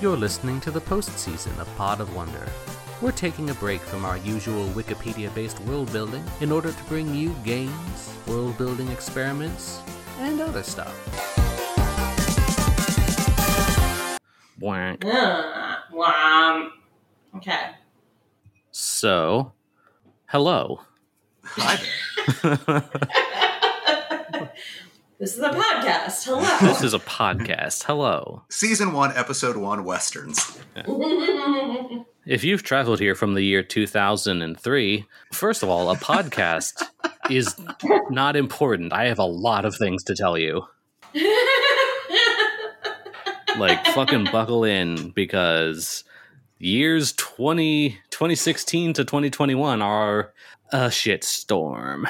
You're listening to the postseason of Pod of Wonder. We're taking a break from our usual Wikipedia based world building in order to bring you games, world building experiments, and other stuff. Wham. Okay. So, hello. Hi there. This is a podcast. Hello. This is a podcast. Hello. Season one, episode one, westerns. If you've traveled here from the year 2003, first of all, a podcast is not important. I have a lot of things to tell you. Like, fucking buckle in because years 20, 2016 to 2021 are a shit storm.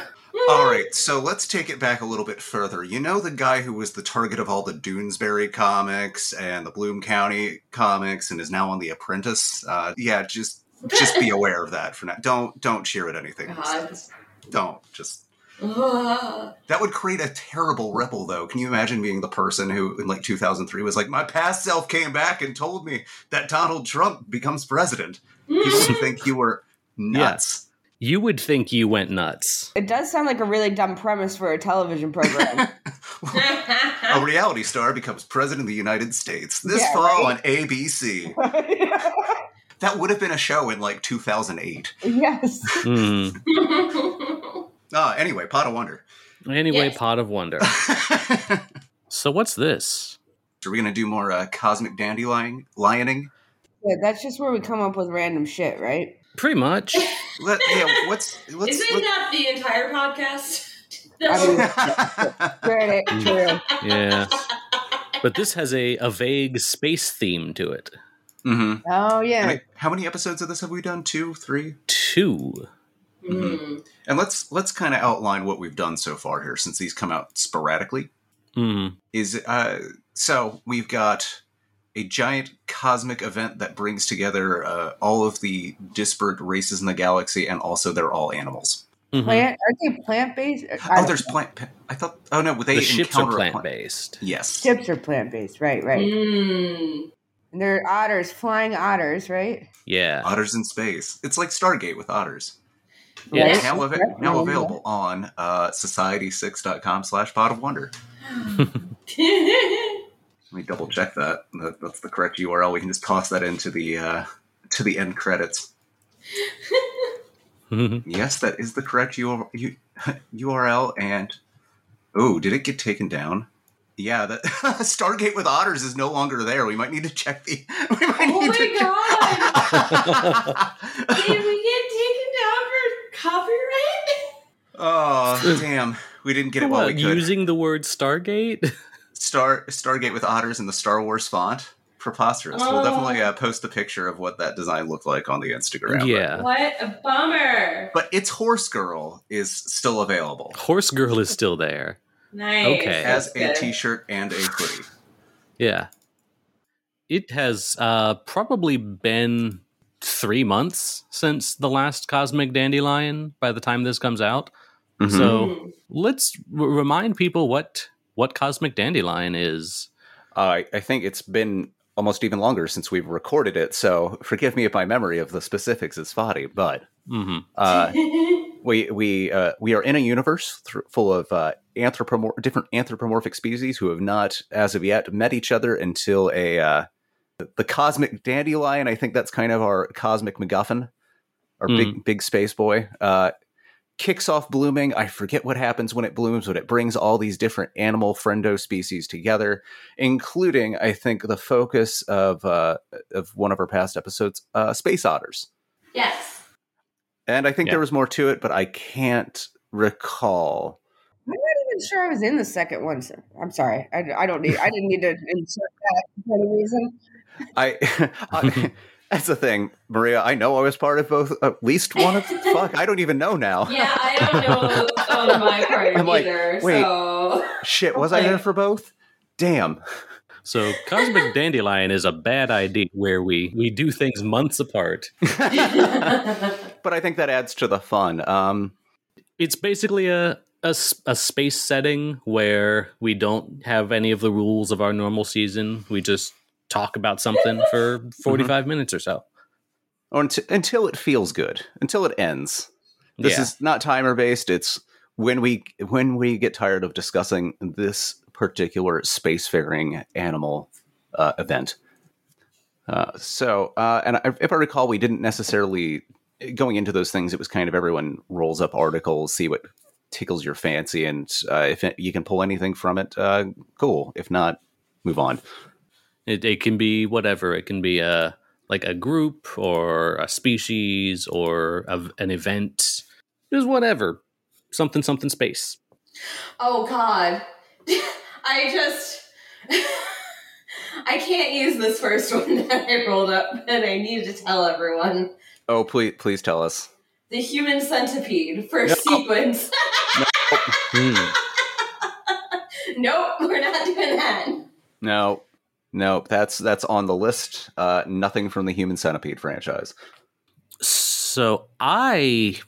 All right, so let's take it back a little bit further. You know the guy who was the target of all the Doonesbury comics and the Bloom County comics and is now on The Apprentice? Uh, yeah, just just be aware of that for now. Don't don't cheer at anything. God. Don't just. Ugh. That would create a terrible ripple, though. Can you imagine being the person who, in like 2003, was like, "My past self came back and told me that Donald Trump becomes president." People would think you were nuts. You would think you went nuts. It does sound like a really dumb premise for a television program. a reality star becomes president of the United States this Yeah, fall right? on ABC. That would have been a show in like 2008. yes. Ah, anyway, Pod of Wonder. Anyway, Yes. pod of wonder. So, what's this? Are we going to do more uh, cosmic dandelion lioning? Yeah, that's just where we come up with random shit, right? Pretty much. Let, yeah, what's let's. Is it let- not the entire podcast? I mean- true. Yeah. But this has a, a vague space theme to it. Mhm. Oh yeah. I- how many episodes of this have we done? Two, three, Two. Mm. and let's let's kind of outline what we've done so far here, since these come out sporadically. Hmm. is uh so we've got a giant cosmic event that brings together uh, all of the disparate races in the galaxy and also they're all animals Mhm. Plant? Are they plant based? oh there's plant i thought oh no they The ships are plant plant- based. yes Ships are plant based, right? Right. Mm. And they're otters, flying otters, right? Yeah. otters in space it's like stargate with otters Yeah. Right? now, av- now available on uh, society6.com slash pod of wonder let me double check that. that that's the correct url we can just toss that into the uh, to the end credits Yes, that is the correct U- U- URL. And oh, did it get taken down? Yeah, that Stargate with otters is no longer there. We might need to check the. We might oh need my to god! check- Did we get taken down for copyright? oh damn, we didn't get it while we could. using the word Stargate? Star Stargate with otters in the Star Wars font. Preposterous. We'll Oh. definitely uh, post a picture of what that design looked like on the Instagram. yeah. What a bummer! But its Horse Girl is still available Horse Girl is still there. Nice. Okay. as That's a good. T-shirt and a hoodie. Yeah. It has uh, probably been three months since the last Cosmic Dandelion by the time this comes out. Mhm. So let's r- remind people what what Cosmic Dandelion is. Uh, I, I think it's been almost even longer since we've recorded it, so forgive me if my memory of the specifics is spotty. But hmm uh, we we uh, we are in a universe th- full of uh, anthropomor- different anthropomorphic species who have not, as of yet, met each other until a uh, the cosmic dandelion. I think that's kind of our cosmic MacGuffin, our big big space boy. Kicks off blooming. I forget what happens when it blooms, but it brings all these different animal friendo species together, including, I think, the focus of uh, of one of our past episodes, uh, space otters. yes. And I think Yeah. there was more to it, but I can't recall. I'm not even sure I was in the second one. so- I'm sorry. I, I don't need. I didn't need to insert that for any reason. I, I that's the thing, Maria. I know I was part of both, at least one of. fuck, I don't even know now. Yeah, I don't know on my part I'm like, either. wait. So Shit, was I there for both? Damn. So Cosmic Dandelion is a bad idea where we we do things months apart. But I think that adds to the fun. Um, It's basically a a space setting where we don't have any of the rules of our normal season. We just talk about something for 45 minutes or so. Or unt- until it feels good, until it ends. This yeah. is not timer based. It's when we when we get tired of discussing this particular spacefaring animal uh, event. Uh, so, uh, and I, if I recall, we didn't necessarily going into those things. It was kind of everyone rolls up articles, see what tickles your fancy, and uh, if it, you can pull anything from it, uh, cool. If not, move on. It, it can be whatever. It can be a like a group or a species or a, an event. Just whatever. Something something space. Oh God, I just I can't use this first one that I rolled up, and I need to tell everyone Oh, please, please tell us. the human centipede first sequence. Hmm. nope, we're not doing that. No, no, that's that's on the list. Uh, nothing from the Human Centipede franchise. So I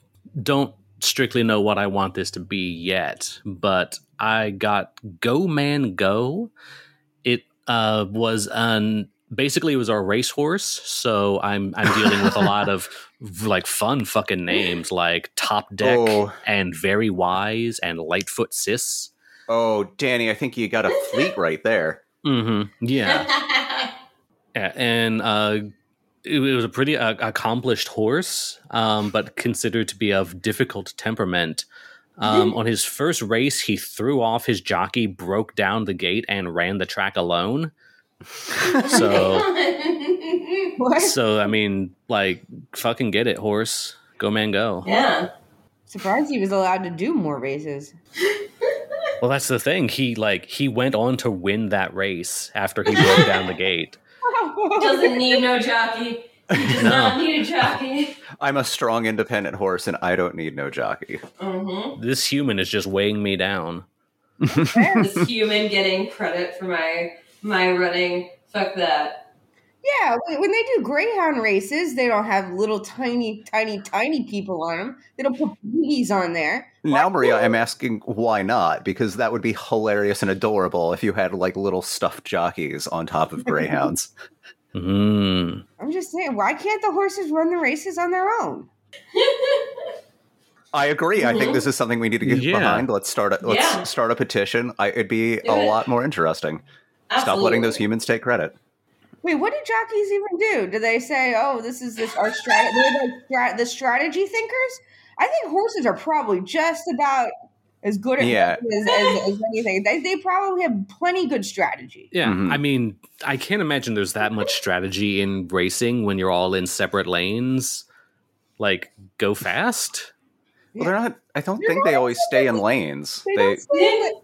don't strictly know what I want this to be yet, but I got Go Man Go. It uh, was an basically it was our racehorse. So I'm I'm dealing with a lot of like fun fucking names like Top Deck Oh. and Very Wise and Lightfoot Sis. Oh, Danny, I think you got a fleet right there. Mm-hmm. Yeah. Yeah, and uh, it, it was a pretty uh, accomplished horse, um, but considered to be of difficult temperament. Um, on his first race, he threw off his jockey, broke down the gate, and ran the track alone. So, What? so I mean, like, fucking get it, horse. Go man, go. yeah. Surprised he was allowed to do more races. Well, that's the thing. He like he went on to win that race after he broke down the gate. Doesn't need no jockey. He does No. not need a jockey. I'm a strong, independent horse, and I don't need no jockey. hmm This human is just weighing me down. This human getting credit for my my running. Fuck that. Yeah, when when they do greyhound races, they don't have little tiny, tiny, tiny people on them. They don't put babies on there. Now, Maria, I'm asking why not? Because that would be hilarious and adorable if you had like little stuffed jockeys on top of greyhounds. Mm. I'm just saying, why can't the horses run the races on their own? I agree. I think this is something we need to get Yeah. behind. Let's start. A, let's Yeah. start a petition. I, it'd be Do a it. lot more interesting. Stop letting those humans take credit. Wait, what do jockeys even do? Do they say, "Oh, this is this our strategy"? They're like strat- the strategy thinkers. I think horses are probably just about as good at Yeah. as, as, as anything. They, they probably have plenty good strategy. Yeah, Mhm. I mean, I can't imagine there's that much strategy in racing when you're all in separate lanes. Like, go fast. Well, they're not. I don't They're think they always stay in lanes. They They, don't say that-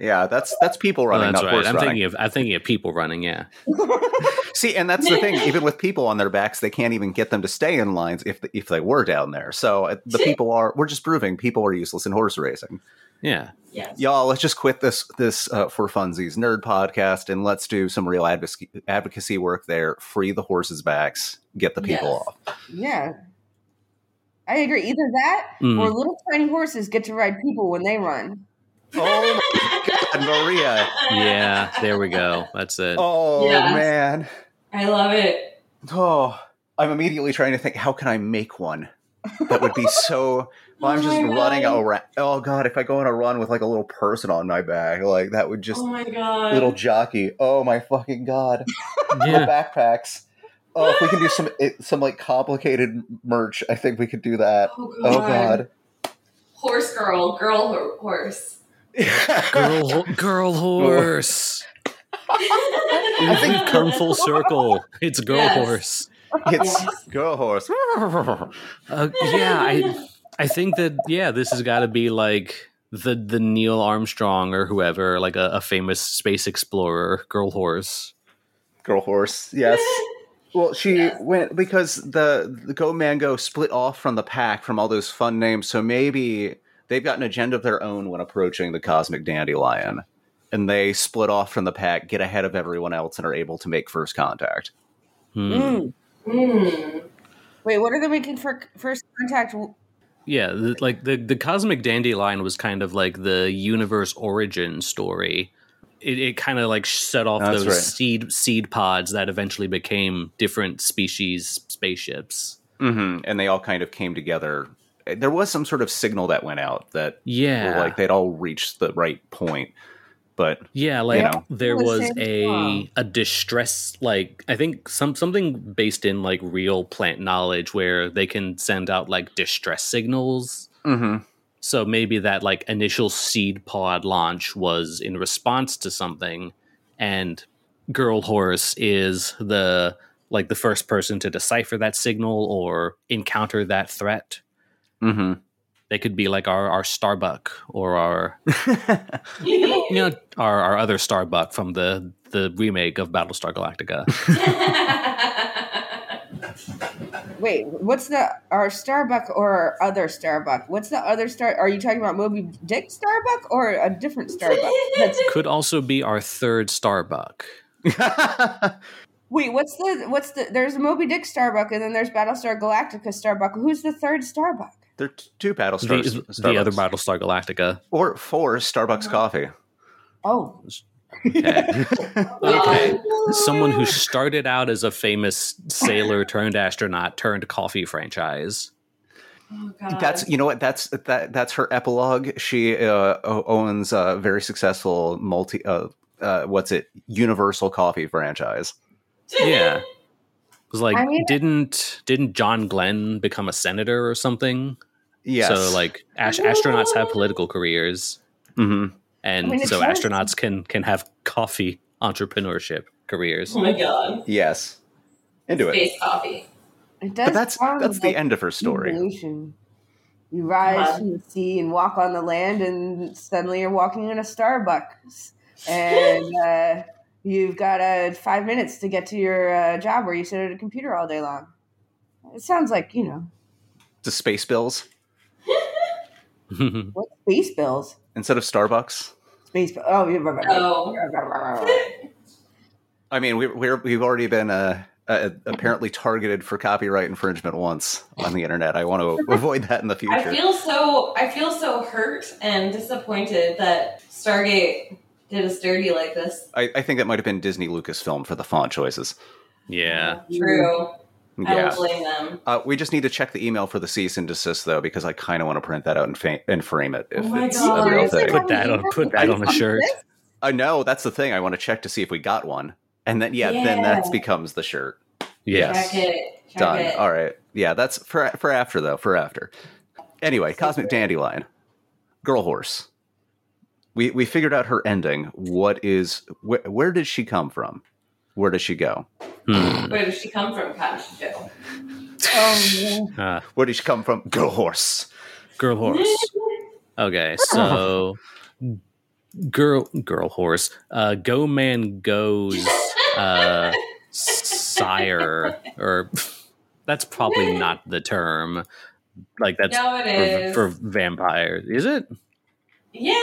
yeah, that's that's people Oh, running, that's not right. horse I'm running. thinking of I'm thinking of people running. Yeah, See, and that's the thing. Even with people on their backs, they can't even get them to stay in lines if if they were down there. So uh, the people are. We're just proving people are useless in horse racing. yeah. Yes. Y'all, let's just quit this this uh, for funsies nerd podcast and let's do some real advocacy advocacy work there. Free the horses' backs. Get the people Yes. off. yeah, I agree. Either that Mm. or little tiny horses get to ride people when they run. Oh my God, Maria! Yeah, there we go. That's it. Oh Yes. man! I love it. Oh, I'm immediately trying to think. How can I make one that would be so? Well, I'm Oh just my running God. around. Oh god, if I go on a run with like a little person on my back, like that would just oh my god. little jockey. Oh my fucking god! Little backpacks. Oh, if we can do some some like complicated merch, I think we could do that. Oh, oh god. Oh god. Horse girl, girl horse. Girl, ho- girl horse. I think come full circle. It's girl Yes. horse. it's Yes. girl horse. Uh, yeah, I I think that yeah, this has got to be like the the Neil Armstrong or whoever, like a, a famous space explorer, girl horse. Girl horse. Yes. Well, she Yes. went because the the Go Man Go split off from the pack from all those fun names. So maybe they've got an agenda of their own when approaching the Cosmic Dandelion, and they split off from the pack, get ahead of everyone else, and are able to make first contact. Hmm. Mm. Mm. Wait, what are they making for first contact? Yeah, the, like the the cosmic dandelion was kind of like the universe origin story it, it kind of like set off That's those right. seed seed pods that eventually became different species spaceships. hmm And they all kind of came together. There was some sort of signal that went out that Yeah, like they'd all reached the right point. But yeah, like you know. there was a a distress like I think some something based in like real plant knowledge where they can send out like distress signals mhm. So maybe that like initial seed pod launch was in response to something, and Girl Horse is the like the first person to decipher that signal or encounter that threat. Hmm They could be like our our Starbuck or our you know our, our other Starbuck from the the remake of Battlestar Galactica. Wait, what's the our Starbuck or our other Starbuck? What's the other star? Are you talking about Moby Dick Starbuck or a different Starbuck? That's, could also be our third Starbuck. wait, what's the what's the? There's a Moby Dick Starbuck, and then there's Battlestar Galactica Starbuck. Who's the third Starbuck? They're t- two Battlestar The, the other Battlestar Galactica. or four Starbucks coffee. Oh, Okay. Okay. Someone who started out as a famous sailor turned astronaut turned coffee franchise. Oh, That's you know what that's that that's her epilogue. She uh, owns a very successful multi uh, uh, what's it Universal Coffee franchise. Yeah. It was like I mean- didn't didn't John Glenn become a senator or something? Yes. So like ast- astronauts have political careers hmm and I mean, so astronauts can can have coffee entrepreneurship careers. Oh my god. yes, into it. Space coffee. it does. But that's sound that's the end of her story. Evolution. You rise Uh-huh. from the sea and walk on the land, and suddenly you're walking in a Starbucks, and uh, you've got uh, five minutes to get to your uh, job where you sit at a computer all day long. It sounds like you know The space bills what space bills. instead of Starbucks. Space. Oh, yeah. Oh. I mean, we, we're we've already been uh, uh, apparently targeted for copyright infringement once on the internet. I want to avoid that in the future. I future. feel so I feel so hurt and disappointed that Stargate did us dirty like this. I, I think that might have been Disney Lucasfilm for the font choices. yeah. True. I Yeah. don't blame them. Uh, we just need to check the email for the cease and desist, though, because I kind of want to print that out and, fa- and frame it if Oh my it's God. a real thing. Put that on put that on a shirt. I know that's the thing. I want to check to see if we got one, and then yeah, then that becomes the shirt. Yes. Check it. Check Done. it. All right. Yeah, that's for for after though. For after. Anyway, Cosmic Dandelion, Girl Horse. We we figured out her ending. What is wh- where did she come from? Where does she go? Hmm. Where does she come from, Cottage Joe? Oh, yeah. Uh, Where did she come from? Girl Horse. girl horse. Okay, so girl girl horse. Uh go man goes uh sire or that's probably not the term. Like that's no, it is. for, for vampires. Is it? yeah.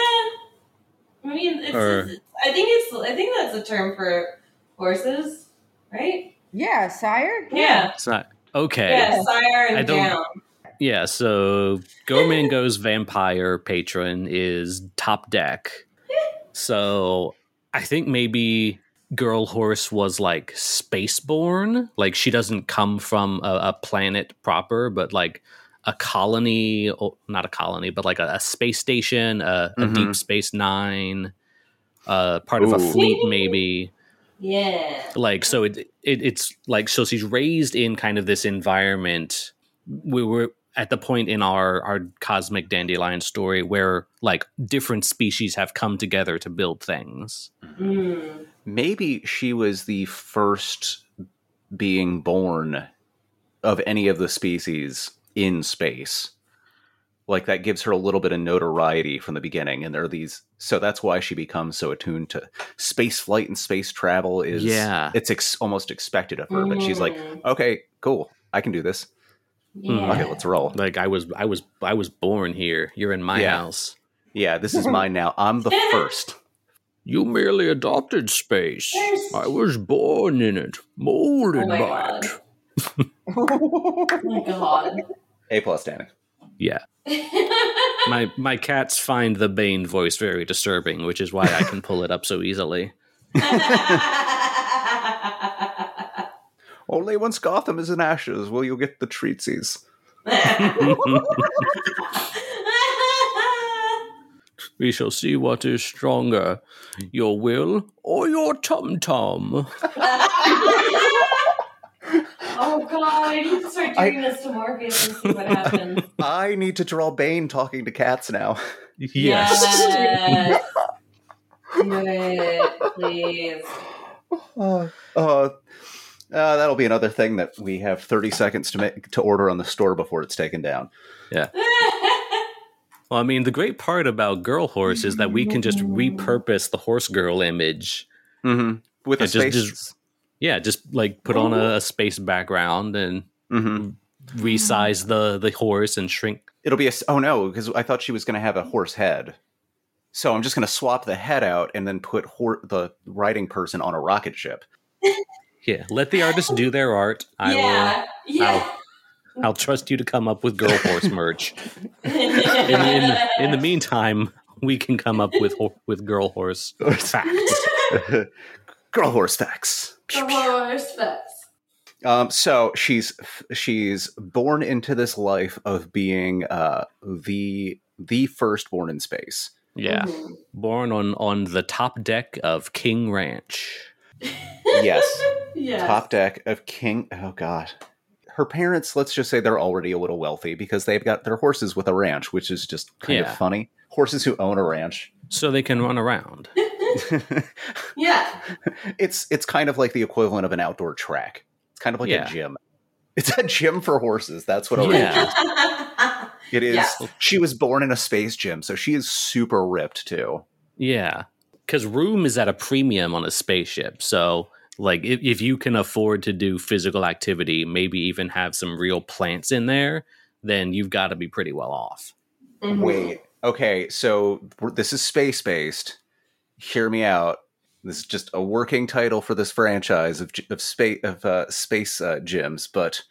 I mean, it's, Or- it's- I think it's. I think that's a term for horses, right? yeah, sire. Yeah. It's not okay. Yeah, sire and down. Yeah, so Go Man Go's vampire patron is top deck. So I think maybe Girl Horse was like spaceborn. Like she doesn't come from a, a planet proper, but like a colony, or not a colony, but like a, a space station, a, a Mhm. Deep Space Nine, uh, part of a fleet, maybe Yeah. like so it, it it's like so she's raised in kind of this environment we were at the point in our our cosmic dandelion story where like different species have come together to build things Mm. Maybe she was the first being born of any of the species in space. Like that gives her a little bit of notoriety from the beginning, and there are these. So that's why she becomes so attuned to space flight and space travel. Is Yeah. it's ex- almost expected of her, but she's like, Mm. okay, cool, I can do this. yeah. Okay, let's roll. like i was i was i was born here you're in my Yeah. house Yeah, this is mine now. I'm the first. you merely adopted space There's- i was born in it molded Oh my by God. it Oh my god. A plus, Danny. Yeah. My my cats find the Bane voice very disturbing, which is why I can pull it up so easily. Only once Gotham is in ashes will you get the treatsies. We shall see what is stronger, your will or your tum tum. Oh god, I need to start doing this to Morpheus and see what happens. I need to draw Bane talking to cats now. Yes. Yes. Do it, please. Uh, uh, that'll be another thing that we have 30 seconds to make to order on the store before it's taken down. Yeah. well, I mean, the great part about Girl Horse is that we can just repurpose the horse girl image. Mm-hmm. With Yeah, a just- space. just- Yeah, just like put on a, a space background and Mhm. resize the the horse and shrink. It'll be a. s- Oh no, because I thought she was going to have a horse head. So I'm just going to swap the head out and then put hor- the riding person on a rocket ship. Yeah, let the artists do their art. I yeah. Yeah. will. I'll trust you to come up with Girl Horse merch. In, in, in the meantime, we can come up with with Girl Horse facts. Girl horse facts. The horse fest. Um, so she's she's born into this life of being uh, the the firstborn in space. Yeah, Mhm. born on on the top deck of King Ranch. Yes, Yes. top deck of King. Oh God, her parents. Let's just say they're already a little wealthy because they've got their horses with a ranch, which is just kind Yeah. of funny. Horses who own a ranch. So they can run around. Yeah. it's it's kind of like the equivalent of an outdoor track. It's kind of like Yeah. a gym. It's a gym for horses. That's what a Yeah. ranch is. It is. Yeah. She was born in a space gym, so she is super ripped too. Yeah, because room is at a premium on a spaceship. So, like, if, if you can afford to do physical activity, maybe even have some real plants in there, then you've got to be pretty well off. Mhm. Wait. Okay, so this is space based. Hear me out. This is just a working title for this franchise of of space of uh, space uh, gyms, but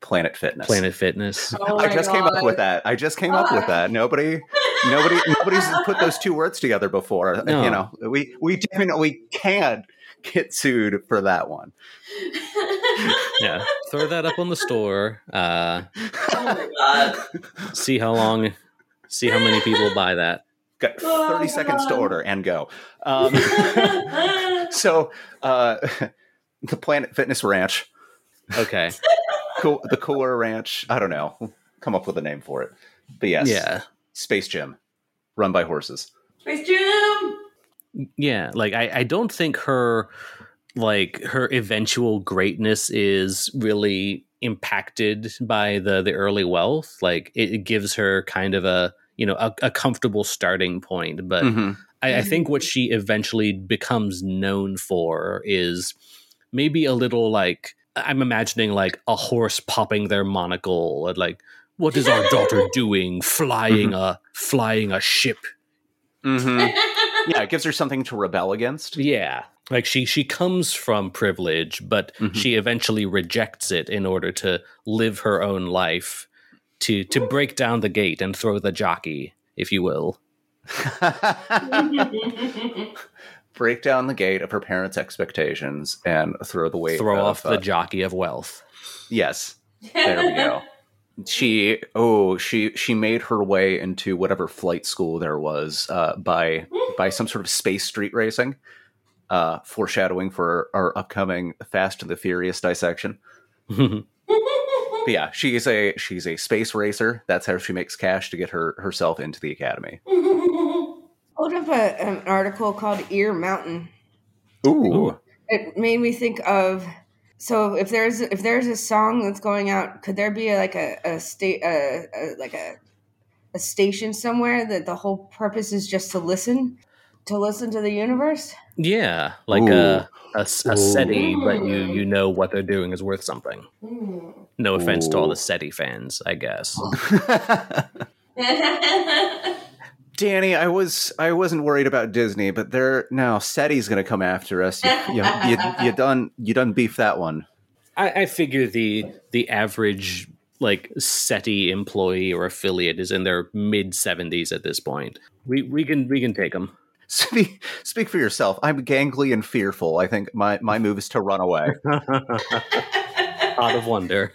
Planet Fitness. Planet Fitness. Oh I my just came up with that. I just came up with that. Nobody, nobody, nobody's put those two words together before. No. You know, we we definitely can get sued for that one. yeah, throw that up on the store. Uh, oh my god. see how long, see how many people buy that. Got Oh, thirty seconds to order and go. Um, so uh, the Planet Fitness Ranch, Okay. cool, the Cooler Ranch. I don't know. Come up with a name for it. But yes, Yeah. Space Gym, run by horses. Space Gym. Yeah, like I, I don't think her like her eventual greatness is really impacted by the the early wealth. Like it, it gives her kind of a you know a, a comfortable starting point. But Mhm. I, I think what she eventually becomes known for is maybe a little like I'm imagining like a horse popping their monocle and like what is our daughter doing flying a flying a ship Mhm. Yeah, it gives her something to rebel against. Yeah. Like she she comes from privilege, but Mhm. she eventually rejects it in order to live her own life, to to break down the gate and throw the jockey, if you will. Break down the gate of her parents' expectations and throw the weight. throw of, off uh, the jockey of wealth. yes, there we go. She oh she she made her way into whatever flight school there was uh, by by some sort of space street racing, uh, foreshadowing for our upcoming Fast and the Furious dissection. But yeah, she's a she's a space racer. That's how she makes cash to get her herself into the academy. Hold up a, an article called Ear Mountain. Ooh, It made me think of so if there's if there's a song that's going out, could there be like a a state a, a like a a station somewhere that the whole purpose is just to listen to listen to the universe? Yeah, like a Ooh. SETI, but you you know what they're doing is worth something. Hmm. No offense to all the SETI fans, I guess. Danny, I was I wasn't worried about Disney, but they're now SETI's going to come after us. You, you, you, you done you done beef that one. I, I figure the the average like SETI employee or affiliate is in their mid 70s at this point. We we can we can take them. Speak, speak for yourself. I'm gangly and fearful. I think my, my move is to run away. Pod of wonder.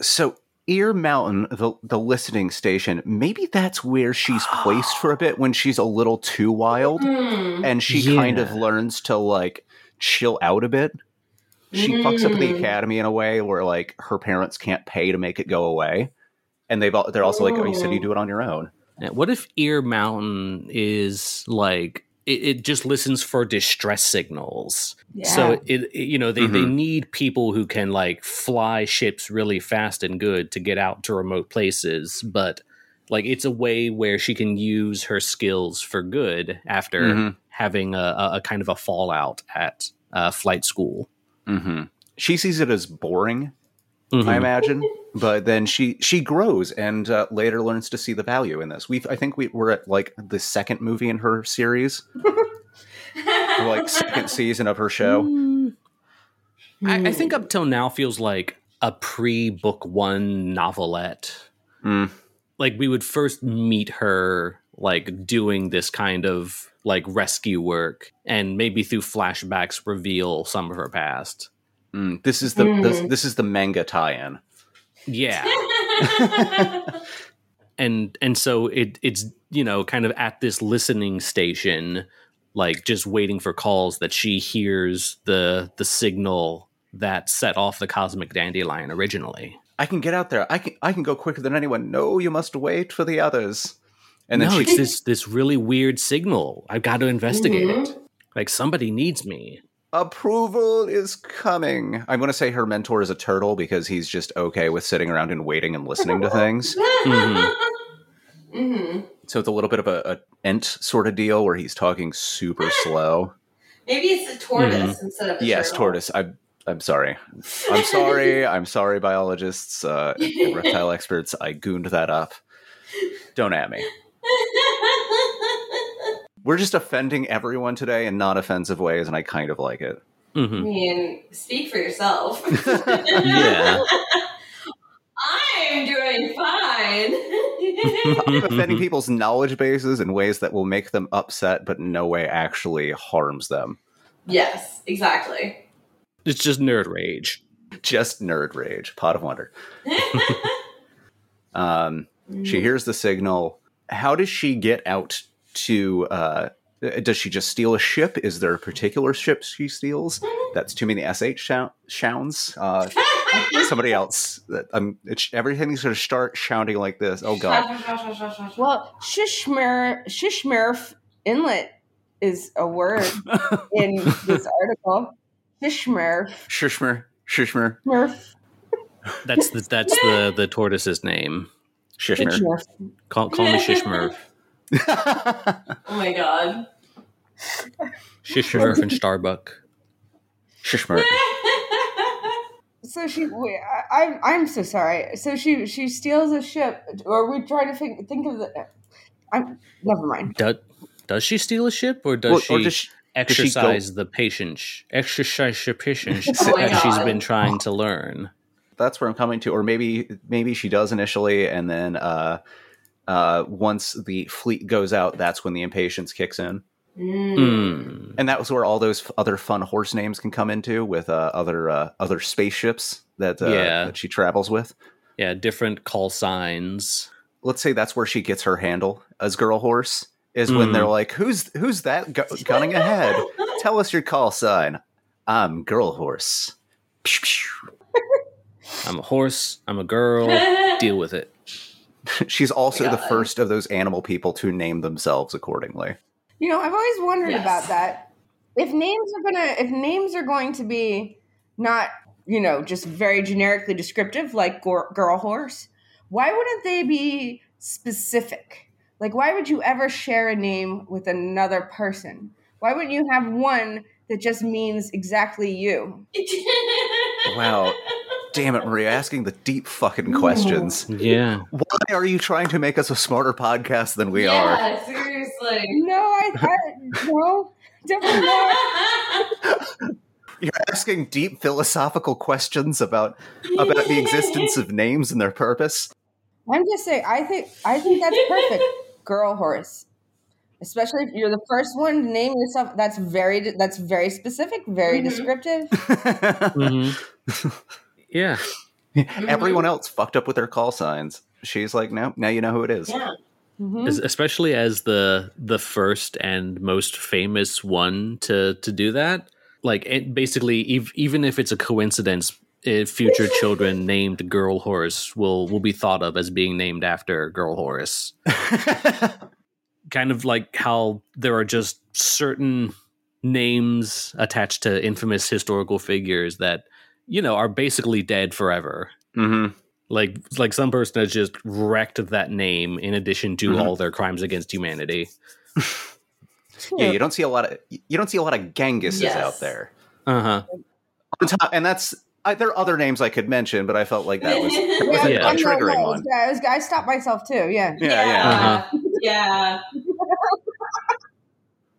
So Ear Mountain, the the listening station, maybe that's where she's placed for a bit when she's a little too wild, Hmm. and she kind of learns to like chill out a bit. She fucks up the Mm. academy in a way where like her parents can't pay to make it go away, and they've al- they're also like, "Oh, you said you do it on your own." Yeah, What if Ear Mountain is like it, it just listens for distress signals? Yeah. So it, it- you know they, they Mhm. need people who can like fly ships really fast and good to get out to remote places, but like it's a way where she can use her skills for good after Mhm. having a, a, a kind of a fallout at uh, flight school. hmm She sees it as boring. I imagine. But then she she grows and uh, later learns to see the value in this. We I think we we're at like the second movie in her series, or like second season of her show. Mm, I, I Hmm. think up till now feels like a pre book one novelette. Mm. Like we would first meet her like doing this kind of like rescue work and maybe through flashbacks reveal some of her past. Mm. This is the this, Mm. this is the manga tie-in. Yeah. and and so it it's you know kind of at this listening station like just waiting for calls that she hears the the signal that set off the cosmic dandelion originally I can get out there. I can I can go quicker than anyone. No, you must wait for the others. And then no she it's this this really weird signal i've got to investigate Mhm. it like somebody needs me approval is coming. I'm going to say her mentor is a turtle because he's just okay with sitting around and waiting and listening to things. Mhm. hmm So it's a little bit of a, a ent sort of deal where he's talking super slow. Maybe it's a tortoise instead of a yes, turtle. tortoise. I'm I'm sorry. I'm sorry. I'm sorry, biologists uh, and reptile experts. I gooned that up. Don't at me. We're just offending everyone today in non offensive ways, and I kind of like it. I Mhm. mean, speak for yourself. yeah I'm doing fine. I'm offending people's knowledge bases in ways that will make them upset, but in no way actually harms them. yes, exactly. it's just nerd rage Just nerd rage. Pod of wonder. Um, she hears the signal. How does she get out to? Uh, does she just steal a ship? Is there a particular ship she steals? That's too many sh shou- sounds. Uh, somebody else. That- Um, it's, everything's going to start shouting like this. Oh god. Well, Shishmer Shishmerf Inlet is a word in this article. Shishmerf Shishmer. Shishmer. Murf that's the that's the the tortoise's name Shishmer. Shishmerf. call, call me shishmurf oh my god. shishmurf and starbuck Shishmer. So she, wait, I, I'm, I'm so sorry. So she, she steals a ship, or we try to think, think of the. I'm never mind. does, does she steal a ship or does Well, she or does she, she go- exercise the patience exercise the patience Oh my that she's been trying to learn that's where I'm coming to, or maybe maybe she does initially, and then uh, uh, once the fleet goes out, that's when the impatience kicks in, Mm. And that was where all those f- other fun horse names can come into with uh, other uh, other spaceships that uh, Yeah. that she travels with. yeah different call signs Let's say that's where she gets her handle as girl horse. Is when Mhm. they're like, "Who's who's that gu- gunning ahead? Tell us your call sign." I'm girl horse. Pew, pew. i'm a horse i'm a girl deal with it She's also the first of those animal people to name themselves accordingly. You know, I've always wondered Yes. about that. If names are gonna, if names are going to be not, you know, just very generically descriptive, like gor- girl horse, why wouldn't they be specific? Like, why would you ever share a name with another person? Why wouldn't you have one that just means exactly you? Wow. Damn it, Maria, asking the deep fucking questions. yeah Why are you trying to make us a smarter podcast than we are? yeah, seriously. No, I, I no, definitely not. You're asking deep philosophical questions about about the existence of names and their purpose. I'm just saying. I think I think that's perfect. Girl horse, especially if you're the first one to name yourself. That's very that's very specific, very Mhm. descriptive. Mhm. yeah. Everyone else fucked up with their call signs. She's like, no, now you know who it is. Yeah. Mhm. Es- especially as the the first and most famous one to to do that like it basically ev- even if it's a coincidence if future children named girl horse will will be thought of as being named after girl horse kind of like how there are just certain names attached to infamous historical figures that you know are basically dead forever hmm like like some person has just wrecked that name in addition to Mhm. all their crimes against humanity Yeah, you don't see a lot of you don't see a lot of Gengises Yes. out there. uh-huh On top- And that's I, there are other names I could mention, but I felt like that was, Yeah, was a, Yeah. a I triggering no, one. I, was, I stopped myself too. Yeah. Yeah, yeah. Uh-huh. yeah.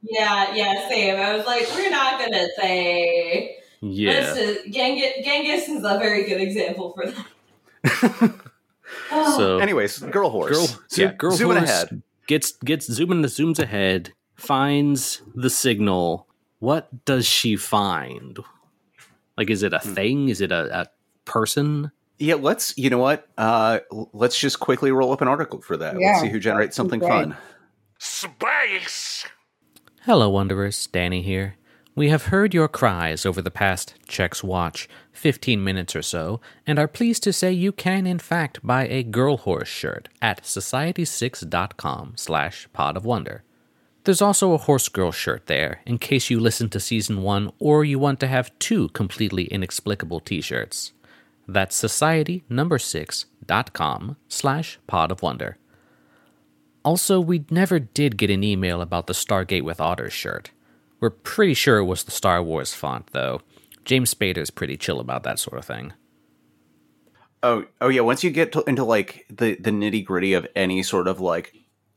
Yeah, yeah, same. I was like, we're not gonna say. Yeah This is, Genghis, Genghis is a very good example for that. Oh, so Anyways, girl horse. girl Zo- yeah girl zooming horse ahead. gets gets zooming zooms ahead finds the signal what does she find like is it a Hmm. thing is it a, a person Yeah, let's. You know what? Uh, let's just quickly roll up an article for that. Yeah, let's see who generates something great. fun. Space! Hello, Wanderers. Danny here. We have heard your cries over the past Check's Watch, 15 minutes or so, and are pleased to say you can, in fact, buy a Girl Horse shirt at society6.com slash pod of wonder. There's also a Horse Girl shirt there, in case you listen to Season 1 or you want to have two completely inexplicable t-shirts. That's society number 6.com slash pod of wonder. Also, we never did get an email about the Stargate with Otters shirt. We're pretty sure it was the Star Wars font, though. James Spader's pretty chill about that sort of thing. Oh, oh yeah. Once you get to, into like the the nitty gritty of any sort of like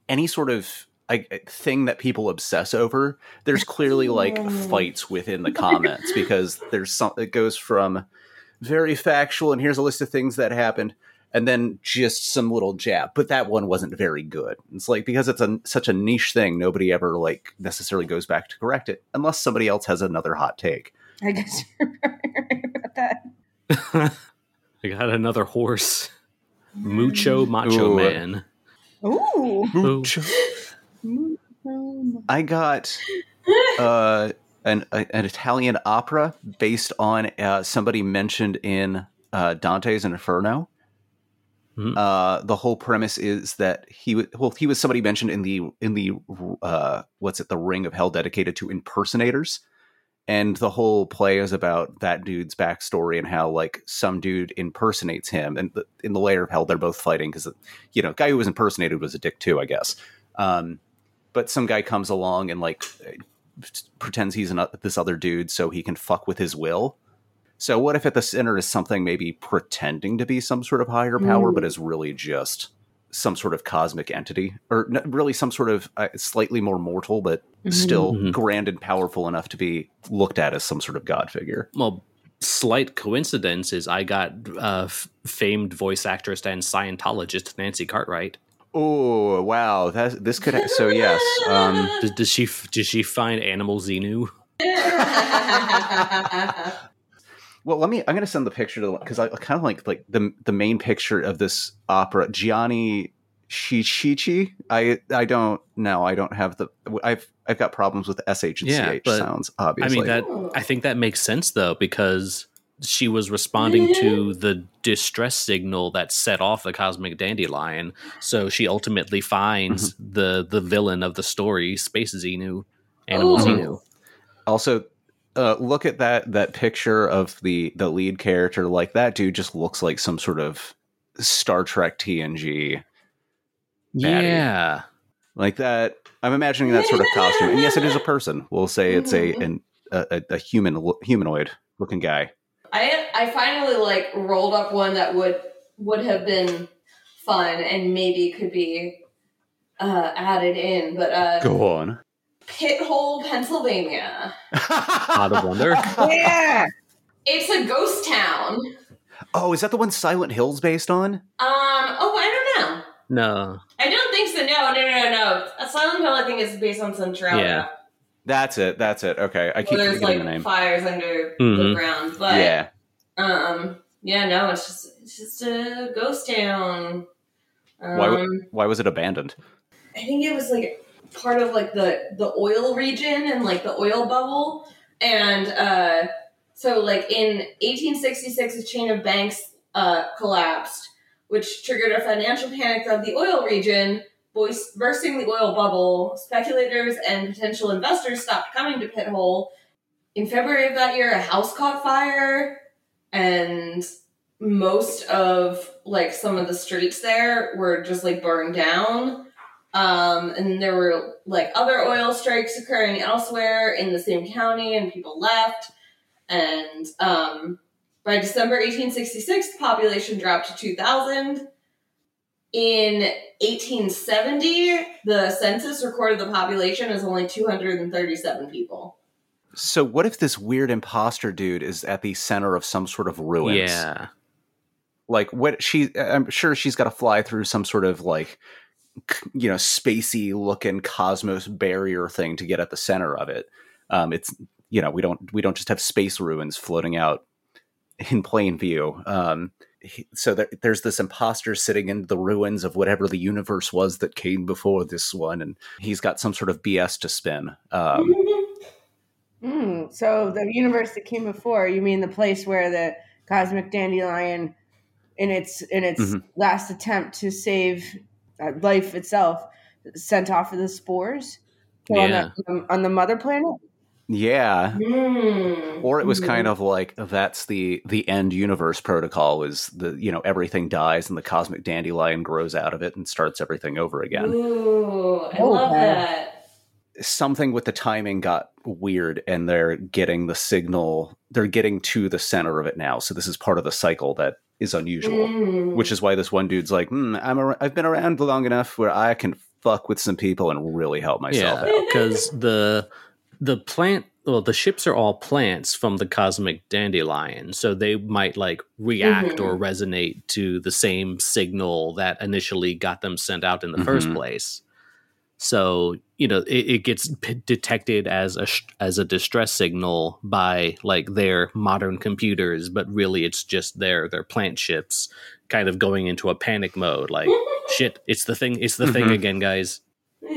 any sort of like uh, thing that people obsess over, there's clearly like fights within the comments because there's some it goes from very factual and here's a list of things that happened and then just some little jab but that one wasn't very good it's like because it's a such a niche thing nobody ever like necessarily goes back to correct it unless somebody else has another hot take I guess you're right about that. I got another horse. Mucho Macho Ooh. Man. Ooh. Ooh. I got uh, an a, an Italian opera based on uh, somebody mentioned in uh, Dante's Inferno. Hmm. Uh, the whole premise is that he wa- well he was somebody mentioned in the in the uh, what's it the Ring of Hell dedicated to impersonators, and the whole play is about that dude's backstory and how like some dude impersonates him, and the, in the layer of hell they're both fighting because you know guy who was impersonated was a dick too, I guess. Um, but some guy comes along and like pretends he's an, this other dude so he can fuck with his will. So what if at the center is something maybe pretending to be some sort of higher power, but is really just some sort of cosmic entity, or n- really some sort of uh, slightly more mortal, but still Mhm. grand and powerful enough to be looked at as some sort of god figure. Well, slight coincidence is I got uh, f- famed voice actress and Scientologist Nancy Cartwright. Oh wow, that this could ha- so yes. Um, Does, does she does she find animal Xenu? Well, let me. I'm going to send the picture to because I kind of like like the the main picture of this opera, Gianni Shichichi. I I don't know. I don't have the. I've I've got problems with sh and Yeah, ch but, sounds. Obviously, I mean that I think that makes sense though because she was responding to mm-hmm. the distress signal that set off the cosmic dandelion. So she ultimately finds mm-hmm. the the villain of the story, Space Xenu, Animal Ooh. Xenu. also uh, look at that that picture of the the lead character. Like that dude just looks like some sort of Star Trek TNG. Batty. Yeah. Like that. I'm imagining that sort of costume. And yes, it is a person. We'll say it's a an, a, a- a human humanoid looking guy. I I finally like rolled up one that would would have been fun and maybe could be uh, added in, but uh, Go on. Pithole, Pennsylvania. Out of Wonder. Yeah. It's a ghost town. oh, is that the one Silent Hill's based on? Um. Oh, I don't know. No. I don't think so. No, no, no, no. Silent Hill, I think, is based on Centralia. Yeah. That's it. That's it. Okay, I keep Where there's forgetting like the name. fires under the Mhm. ground, but yeah. um, yeah, no, it's just it's just a ghost town. Um, Why Why was it abandoned? I think it was like part of like the the oil region and like the oil bubble, and uh, so like in 1866, a chain of banks uh, collapsed, which triggered a financial panic of the oil region. Bursting the oil bubble, speculators and potential investors stopped coming to Pithole. In February of that year, a house caught fire, and most of like some of the streets there were just like burned down. Um, and there were like other oil strikes occurring elsewhere in the same county, and people left. And um, by December 1866, the population dropped to 2,000. In 1870, the census recorded the population as only 237 people. So, what if this weird imposter dude is at the center of some sort of ruins? Yeah. Like, what she? I'm sure she's got to fly through some sort of like, c- you know, spacey looking cosmos barrier thing to get at the center of it. Um, it's you know we don't we don't just have space ruins floating out in plain view. Um, he- so there, there's this imposter sitting in the ruins of whatever the universe was that came before this one, and he's got some sort of BS to spin. Um, Mm, so the universe that came before, you mean the place where the cosmic dandelion, in its in its Mhm. last attempt to save life itself, sent off of the spores So on, Yeah. the, on the mother planet. yeah, Hmm. or it was kind of like that's the the end universe protocol is the you know everything dies and the cosmic dandelion grows out of it and starts everything over again Ooh, I Oh, love wow. that. something with the timing got weird and they're getting the signal they're getting to the center of it now so this is part of the cycle that is unusual Mm. which is why this one dude's like hmm, i'm ar- i've been around long enough where i can fuck with some people and really help myself yeah, out because the the plant well the ships are all plants from the cosmic dandelion so they might like react Mhm. or resonate to the same signal that initially got them sent out in the first Mhm. place so you know it, it gets p- detected as a sh- as a distress signal by like their modern computers but really it's just their their plant ships kind of going into a panic mode like shit it's the thing it's the thing Mhm. again guys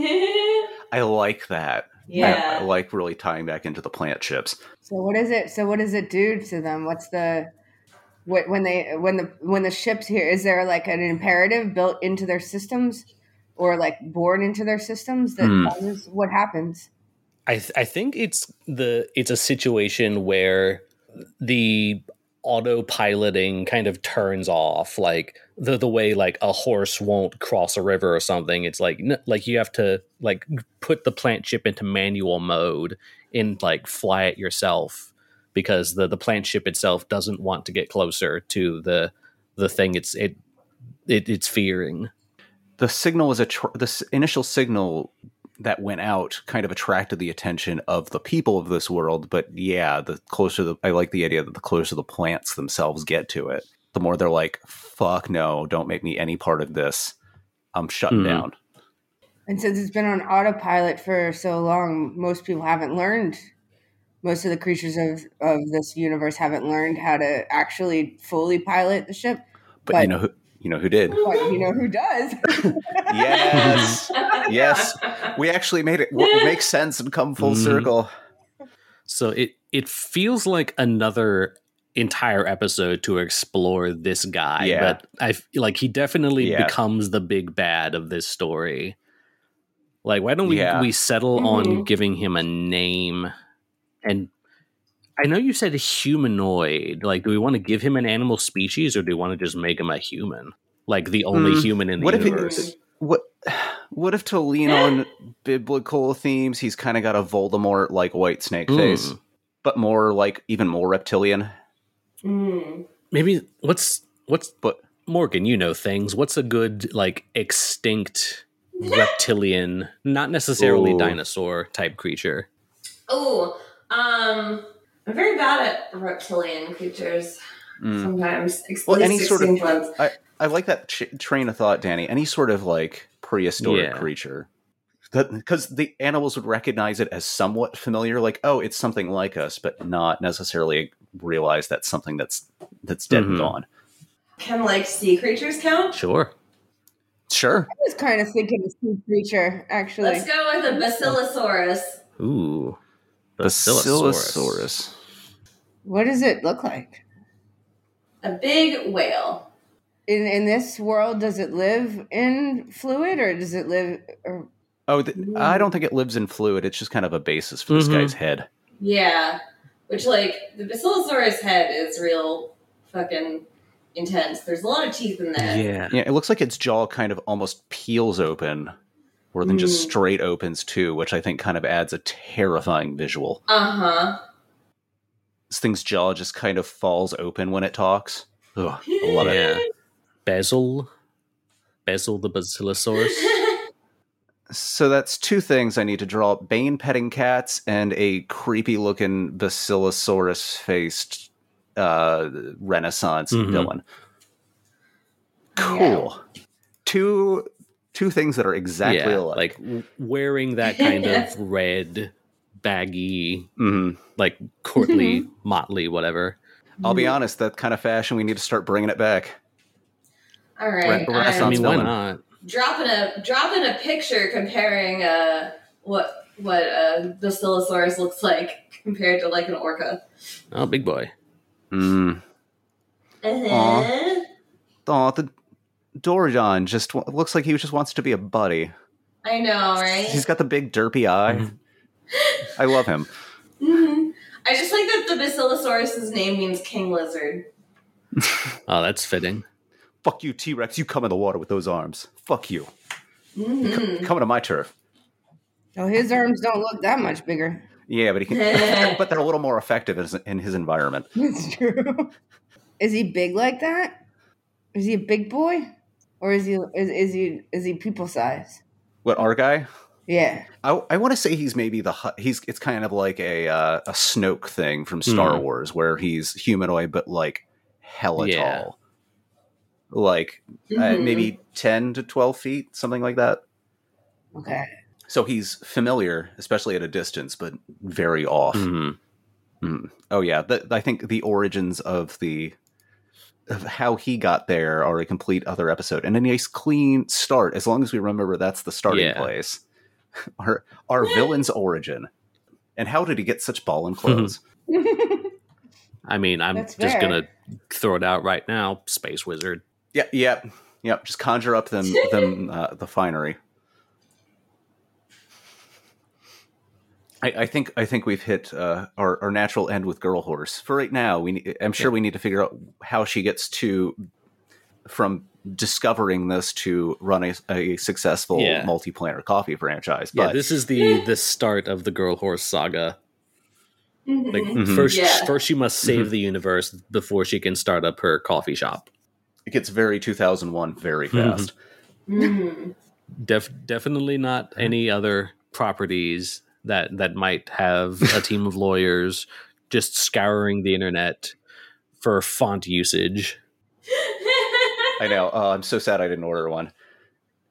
i like that yeah. I like really tying back into the plant chips So what is it? So what does it do to them? What's the what when they when the when the ships here is there like an imperative built into their systems or like born into their systems that Hmm. causes what happens? I th- I think it's the it's a situation where the autopiloting kind of turns off like the the way like a horse won't cross a river or something it's like n- like you have to like put the plant ship into manual mode and like fly it yourself because the the plant ship itself doesn't want to get closer to the the thing it's it, it it's fearing the signal was a tr- the initial signal that went out kind of attracted the attention of the people of this world but yeah the closer the i like the idea that the closer the plants themselves get to it the more they're like fuck no don't make me any part of this i'm shutting Mhm. down And since it's been on autopilot for so long, most people haven't learned. Most of the creatures of, of this universe haven't learned how to actually fully pilot the ship. but, But- you know who you know who did But you know who does? yes yes we actually made it w- make sense and come full Mhm. circle So it it feels like another entire episode to explore this guy, Yeah. but I f- like he definitely Yeah. becomes the big bad of this story. Like, why don't we Yeah. we settle on Mhm. giving him a name? And I know you said a humanoid. Like, do we want to give him an animal species, or do we want to just make him a human? Like the only Mm, human in the what if it- universe? what what if to lean on biblical themes he's kind of got a voldemort like white snake face Mm. but more like even more reptilian Mm. Maybe what's what's but Morgan, you know things. What's a good like extinct reptilian, not necessarily Ooh. dinosaur type creature. Oh, um, I'm very bad at reptilian creatures. Mm. Sometimes, Well, any sort of- 16 ones. I like that ch- train of thought, Danny. Any sort of like prehistoric Yeah. creature, because the animals would recognize it as somewhat familiar, like oh, it's something like us, but not necessarily realize that's something that's that's dead and Mhm. gone. Can like sea creatures count? Sure. Sure, I was kind of thinking of sea creature, actually. Let's go with a basilosaurus. Ooh. Basilosaurus. What does it look like? A big whale. In in this world, does it live in fluid or does it live? Or, Oh, th- I don't think it lives in fluid. It's just kind of a basis for this Mhm. guy's head. Yeah. Which, like, the basilosaurus head is real fucking intense. There's a lot of teeth in there. Yeah. Yeah, it looks like its jaw kind of almost peels open, more than just Mm. straight opens too, which I think kind of adds a terrifying visual. Uh huh. This thing's jaw just kind of falls open when it talks. Ugh, I love it. Yeah. Basil. Basil the Basilosaurus. So that's two things I need to draw: Bane petting cats and a creepy looking Basilosaurus faced uh, Renaissance Mhm. villain. Cool. Two two things that are exactly yeah, alike. like wearing that kind of red, baggy, Mhm. like courtly, motley, whatever. I'll be honest, that kind of fashion we need to start bringing it back. All right. Re- I mean, why villain. not? dropping a dropping a picture comparing uh what what a basilosaurus looks like compared to like an orca. Oh, big boy. Mm. Uh-huh. Oh, the Dorudon just w- looks like he just wants to be a buddy. I know, right? He's got the big derpy eye. I love him. Mhm. I just like that the basilosaurus's name means king lizard. Oh, that's fitting. Fuck you, T Rex. You come in the water with those arms. Fuck you. Mhm. Coming to my turf. oh, his arms don't look that much bigger. Yeah, but he can. but they're a little more effective in his, in his environment. That's true. Is he big like that? Is he a big boy, or is he is, is he is he people size? What our guy? Yeah. I, I want to say he's maybe the he's it's kind of like a uh, a Snoke thing from Star Hmm. Wars where he's humanoid but like hella Yeah. tall, like uh, Mhm. maybe ten to twelve feet, something like that. Okay. So he's familiar, especially at a distance, but very off. Mhm. Mm. Oh yeah, the, I think the origins of the of how he got there are a complete other episode, and a nice clean start. As long as we remember that's the starting Yeah. place. Our our villain's origin, and how did he get such ball and clothes? I mean, I'm That's just fair. gonna throw it out right now. Space wizard. yeah, yeah, yeah. Just conjure up them them uh, the finery. I, I think I think we've hit uh, our our natural end with girl horse for right now. We ne- I'm sure we need to figure out how she gets to from discovering this to run a, a successful Yeah. multi-planar coffee franchise. Yeah, But this is the the start of the girl horse saga. Mhm. Like Mhm. first, Yeah. first she must save the universe before she can start up her coffee shop. it gets very 2001 very Mhm. fast. Mhm. Def, definitely not any other properties that that might have a team of lawyers just scouring the internet for font usage. I know. Uh, I'm so sad I didn't order one.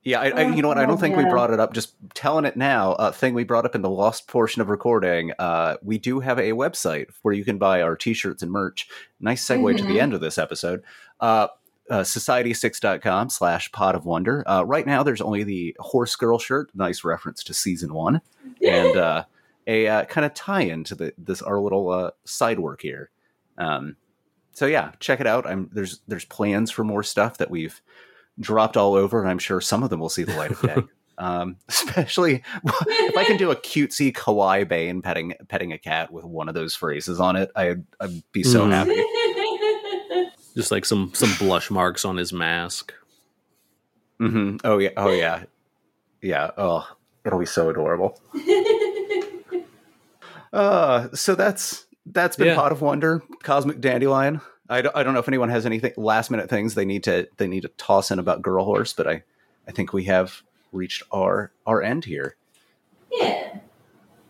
Yeah, I, I, you know what? I don't Oh, think we brought it up. Just telling it now. Uh, thing we brought up in the lost portion of recording. Uh, we do have a website where you can buy our T-shirts and merch. Nice segue to the Mhm. end of this episode. Uh, uh, society6.com slash pod of wonder. Uh, right now, there's only the horse girl shirt. Nice reference to season one, and uh, a uh, kind of tie-in to the this our little uh, side work here. Um, so yeah, check it out. I'm there's there's plans for more stuff that we've dropped all over, and I'm sure some of them will see the light of day. um, especially if I can do a cutesy kawaii bane petting petting a cat with one of those phrases on it, I'd, I'd be so Mhm. happy. Just like some some blush marks on his mask. hmm Oh yeah, oh yeah, yeah. Oh, it'll be so adorable. Uh, so that's that's been Yeah. pod of wonder, cosmic dandelion. I don't, I don't know if anyone has anything last minute things they need to they need to toss in about girl horse, but I I think we have reached our our end here. Yeah.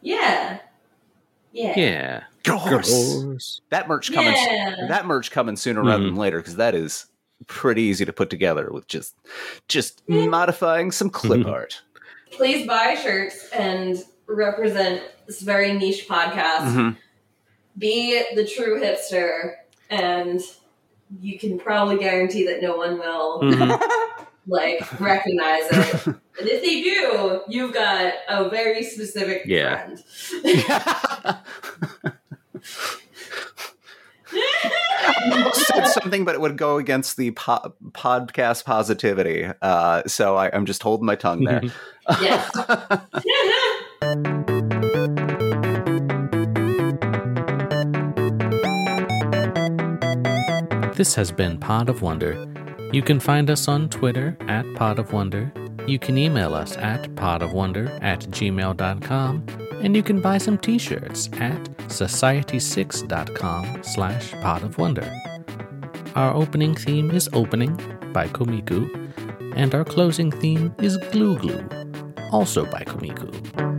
Yeah. Yeah. Yeah. Gross. That merch coming. Yeah. That merch coming sooner rather Mhm. than later because that is pretty easy to put together with just just Yeah. modifying some clip Mhm. art. Please buy shirts and represent this very niche podcast. Mhm. Be the true hipster, and you can probably guarantee that no one will Mhm. like recognize it. and if they do, you've got a very specific Yeah. friend. I said something, but it would go against the po- podcast positivity. Uh, so I, I'm just holding my tongue there. yes. This has been Pod of Wonder. You can find us on Twitter at Pod of Wonder. You can email us at podofwonder at gmail.com. And you can buy some t-shirts at society6.com slash pod of wonder. Our opening theme is Opening by Komiku, and our closing theme is Glue Glue, also by Komiku.